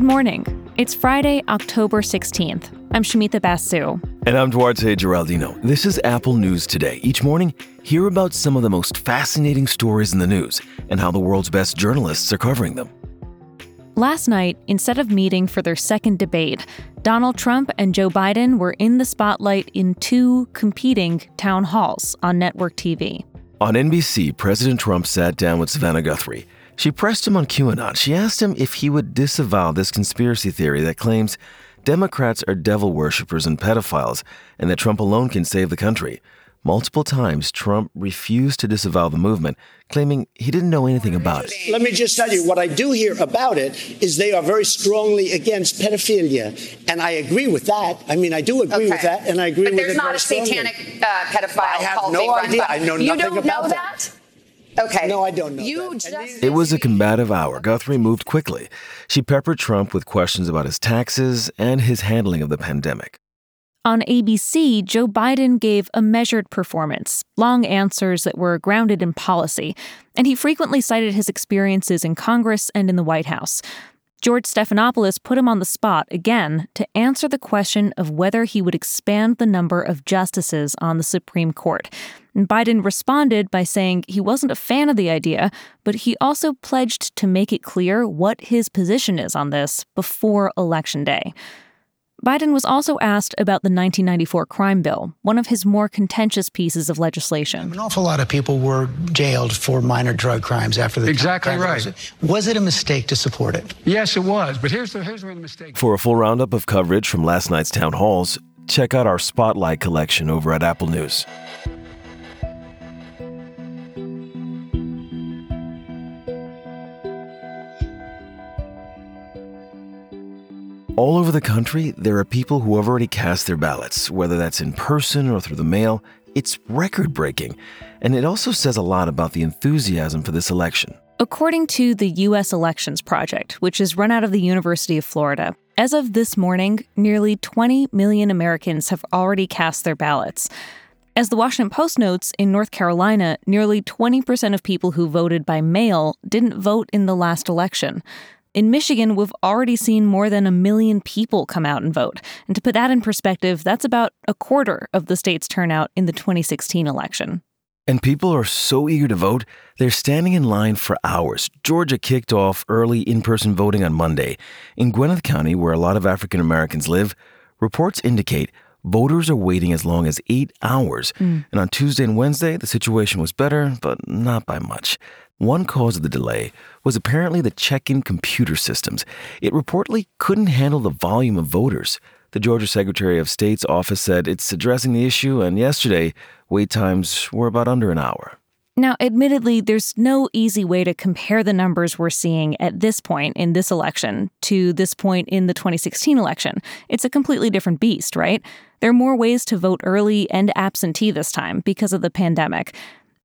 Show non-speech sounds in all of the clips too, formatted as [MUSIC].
Good morning. It's Friday, October 16th. I'm Shumita Basu. And I'm Duarte Geraldino. This is Apple News Today. Each morning, hear about some of the most fascinating stories in the news and how the world's best journalists are covering them. Last night, instead of meeting for their second debate, Donald Trump and Joe Biden were in the spotlight in two competing town halls on network TV. On NBC, President Trump sat down with Savannah Guthrie she pressed him on QAnon. She asked him if he would disavow this conspiracy theory that claims Democrats are devil worshippers and pedophiles, and that Trump alone can save the country. Multiple times, Trump refused to disavow the movement, claiming he didn't know anything about it. Let me just tell you what I do hear about it is they are very strongly against pedophilia, and I agree with that. I mean, I do agree okay. with that, and I agree but with it. There's not a satanic uh, pedophile. I have no idea. I know nothing you don't about know that. that? Okay. No, I don't know. You that. just it was a combative hour. Guthrie moved quickly. She peppered Trump with questions about his taxes and his handling of the pandemic. On ABC, Joe Biden gave a measured performance, long answers that were grounded in policy, and he frequently cited his experiences in Congress and in the White House. George Stephanopoulos put him on the spot again to answer the question of whether he would expand the number of justices on the Supreme Court. And Biden responded by saying he wasn't a fan of the idea, but he also pledged to make it clear what his position is on this before Election Day. Biden was also asked about the 1994 crime bill, one of his more contentious pieces of legislation. An awful lot of people were jailed for minor drug crimes after the exactly right. Was it a mistake to support it? Yes, it was. But here's the here's where the mistake. For a full roundup of coverage from last night's town halls, check out our Spotlight collection over at Apple News. All over the country, there are people who have already cast their ballots, whether that's in person or through the mail. It's record breaking, and it also says a lot about the enthusiasm for this election. According to the U.S. Elections Project, which is run out of the University of Florida, as of this morning, nearly 20 million Americans have already cast their ballots. As the Washington Post notes, in North Carolina, nearly 20% of people who voted by mail didn't vote in the last election. In Michigan, we've already seen more than a million people come out and vote. And to put that in perspective, that's about a quarter of the state's turnout in the 2016 election. And people are so eager to vote, they're standing in line for hours. Georgia kicked off early in person voting on Monday. In Gwinnett County, where a lot of African Americans live, reports indicate voters are waiting as long as eight hours. Mm. And on Tuesday and Wednesday, the situation was better, but not by much. One cause of the delay was apparently the check in computer systems. It reportedly couldn't handle the volume of voters. The Georgia Secretary of State's office said it's addressing the issue, and yesterday, wait times were about under an hour. Now, admittedly, there's no easy way to compare the numbers we're seeing at this point in this election to this point in the 2016 election. It's a completely different beast, right? There are more ways to vote early and absentee this time because of the pandemic.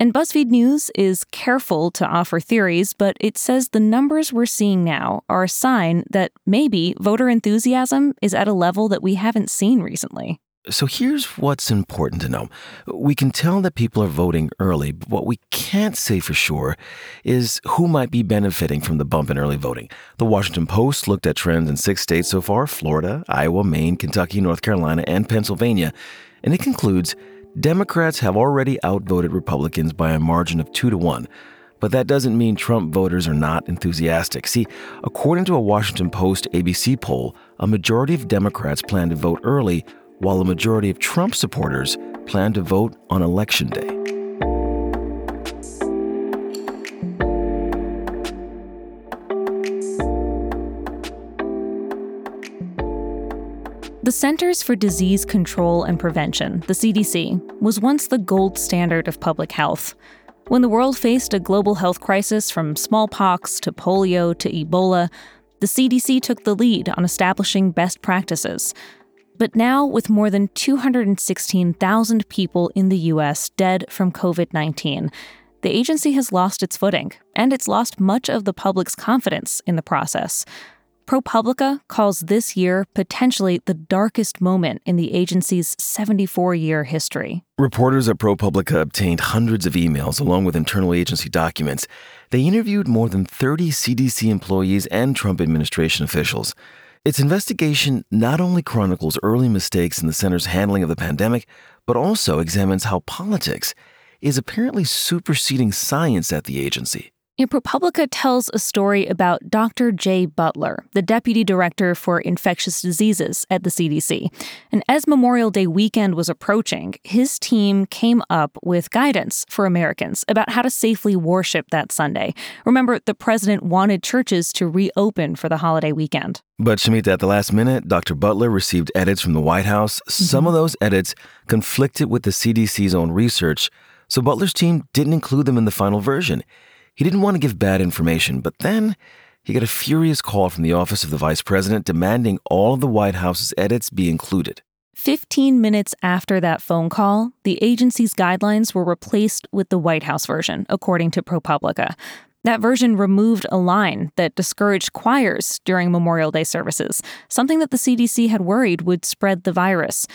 And BuzzFeed News is careful to offer theories, but it says the numbers we're seeing now are a sign that maybe voter enthusiasm is at a level that we haven't seen recently. So here's what's important to know. We can tell that people are voting early, but what we can't say for sure is who might be benefiting from the bump in early voting. The Washington Post looked at trends in six states so far Florida, Iowa, Maine, Kentucky, North Carolina, and Pennsylvania, and it concludes Democrats have already outvoted Republicans by a margin of 2 to 1. But that doesn't mean Trump voters are not enthusiastic. See, according to a Washington Post ABC poll, a majority of Democrats plan to vote early, while a majority of Trump supporters plan to vote on Election Day. The Centers for Disease Control and Prevention, the CDC, was once the gold standard of public health. When the world faced a global health crisis from smallpox to polio to Ebola, the CDC took the lead on establishing best practices. But now, with more than 216,000 people in the US dead from COVID 19, the agency has lost its footing, and it's lost much of the public's confidence in the process. ProPublica calls this year potentially the darkest moment in the agency's 74 year history. Reporters at ProPublica obtained hundreds of emails along with internal agency documents. They interviewed more than 30 CDC employees and Trump administration officials. Its investigation not only chronicles early mistakes in the center's handling of the pandemic, but also examines how politics is apparently superseding science at the agency. And ProPublica tells a story about Dr. Jay Butler, the deputy director for infectious diseases at the CDC. And as Memorial Day weekend was approaching, his team came up with guidance for Americans about how to safely worship that Sunday. Remember, the president wanted churches to reopen for the holiday weekend. But Shumita, at the last minute, Dr. Butler received edits from the White House. Mm-hmm. Some of those edits conflicted with the CDC's own research, so Butler's team didn't include them in the final version. He didn't want to give bad information, but then he got a furious call from the office of the vice president demanding all of the White House's edits be included. 15 minutes after that phone call, the agency's guidelines were replaced with the White House version, according to ProPublica. That version removed a line that discouraged choirs during Memorial Day services, something that the CDC had worried would spread the virus.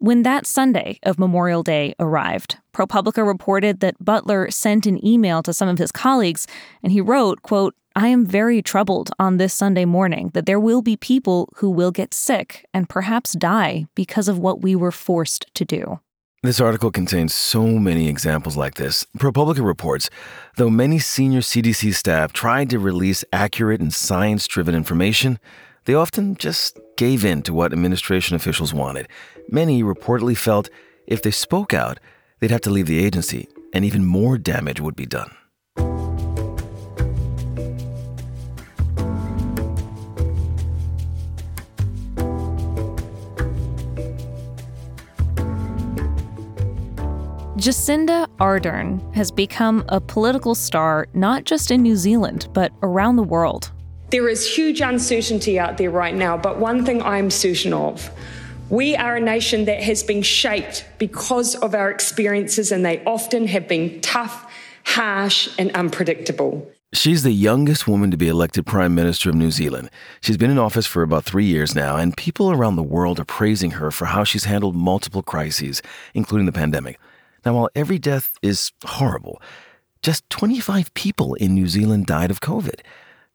When that Sunday of Memorial Day arrived, ProPublica reported that Butler sent an email to some of his colleagues and he wrote, quote, I am very troubled on this Sunday morning that there will be people who will get sick and perhaps die because of what we were forced to do. This article contains so many examples like this. ProPublica reports though many senior CDC staff tried to release accurate and science driven information, they often just gave in to what administration officials wanted. Many reportedly felt if they spoke out, they'd have to leave the agency, and even more damage would be done. Jacinda Ardern has become a political star not just in New Zealand, but around the world. There is huge uncertainty out there right now, but one thing I'm certain of we are a nation that has been shaped because of our experiences, and they often have been tough, harsh, and unpredictable. She's the youngest woman to be elected Prime Minister of New Zealand. She's been in office for about three years now, and people around the world are praising her for how she's handled multiple crises, including the pandemic. Now, while every death is horrible, just 25 people in New Zealand died of COVID.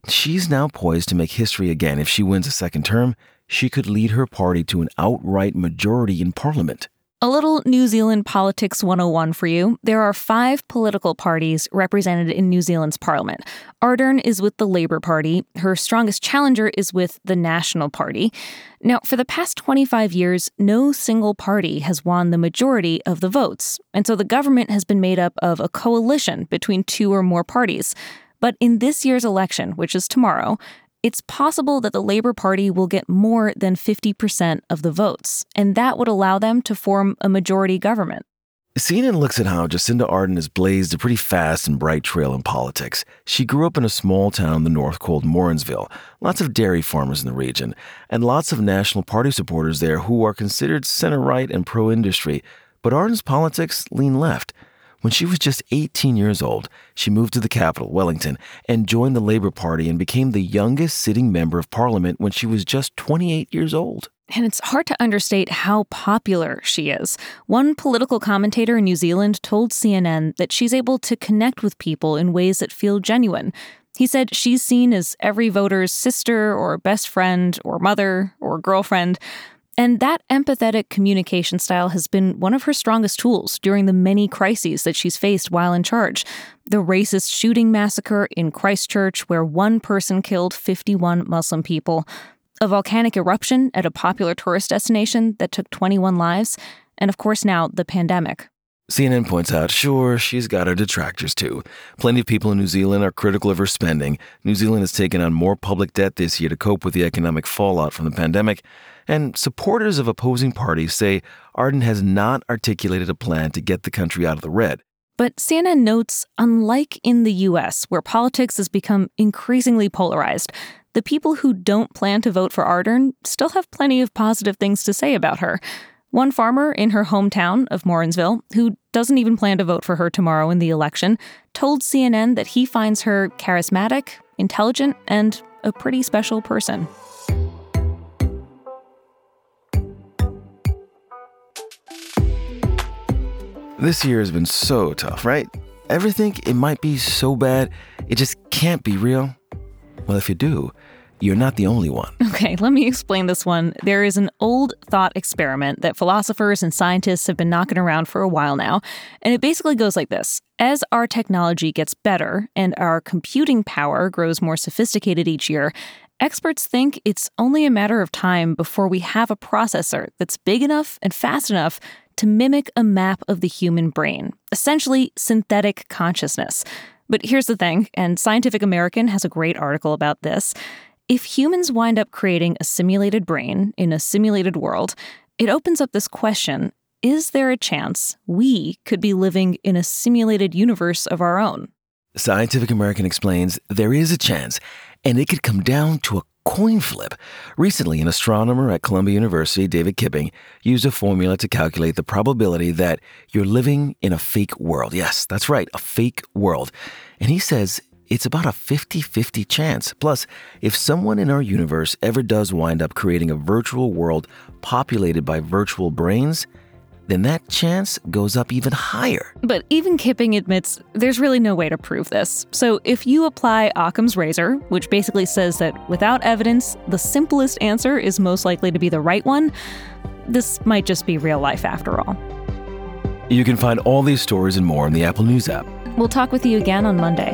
She's now poised to make history again. If she wins a second term, she could lead her party to an outright majority in parliament. A little New Zealand Politics 101 for you. There are five political parties represented in New Zealand's parliament. Ardern is with the Labour Party. Her strongest challenger is with the National Party. Now, for the past 25 years, no single party has won the majority of the votes. And so the government has been made up of a coalition between two or more parties. But in this year's election, which is tomorrow, it's possible that the Labour Party will get more than 50% of the votes, and that would allow them to form a majority government. CNN looks at how Jacinda Ardern has blazed a pretty fast and bright trail in politics. She grew up in a small town in the north called Morrinsville, lots of dairy farmers in the region, and lots of National Party supporters there who are considered center right and pro industry. But Ardern's politics lean left. When she was just 18 years old, she moved to the capital, Wellington, and joined the Labour Party and became the youngest sitting member of parliament when she was just 28 years old. And it's hard to understate how popular she is. One political commentator in New Zealand told CNN that she's able to connect with people in ways that feel genuine. He said she's seen as every voter's sister or best friend or mother or girlfriend. And that empathetic communication style has been one of her strongest tools during the many crises that she's faced while in charge. The racist shooting massacre in Christchurch, where one person killed 51 Muslim people, a volcanic eruption at a popular tourist destination that took 21 lives, and of course now the pandemic. CNN points out, sure, she's got her detractors too. Plenty of people in New Zealand are critical of her spending. New Zealand has taken on more public debt this year to cope with the economic fallout from the pandemic. And supporters of opposing parties say Ardern has not articulated a plan to get the country out of the red. But CNN notes, unlike in the US, where politics has become increasingly polarized, the people who don't plan to vote for Ardern still have plenty of positive things to say about her. One farmer in her hometown of Morrinsville, who doesn't even plan to vote for her tomorrow in the election, told CNN that he finds her charismatic, intelligent, and a pretty special person. This year has been so tough, right? Ever think it might be so bad it just can't be real? Well, if you do, you're not the only one. [LAUGHS] Okay, let me explain this one. There is an old thought experiment that philosophers and scientists have been knocking around for a while now, and it basically goes like this. As our technology gets better and our computing power grows more sophisticated each year, experts think it's only a matter of time before we have a processor that's big enough and fast enough to mimic a map of the human brain, essentially synthetic consciousness. But here's the thing, and Scientific American has a great article about this. If humans wind up creating a simulated brain in a simulated world, it opens up this question Is there a chance we could be living in a simulated universe of our own? Scientific American explains there is a chance, and it could come down to a coin flip. Recently, an astronomer at Columbia University, David Kipping, used a formula to calculate the probability that you're living in a fake world. Yes, that's right, a fake world. And he says it's about a 50 50 chance. Plus, if someone in our universe ever does wind up creating a virtual world populated by virtual brains, then that chance goes up even higher. But even Kipping admits there's really no way to prove this. So if you apply Occam's razor, which basically says that without evidence, the simplest answer is most likely to be the right one, this might just be real life after all. You can find all these stories and more in the Apple News app. We'll talk with you again on Monday.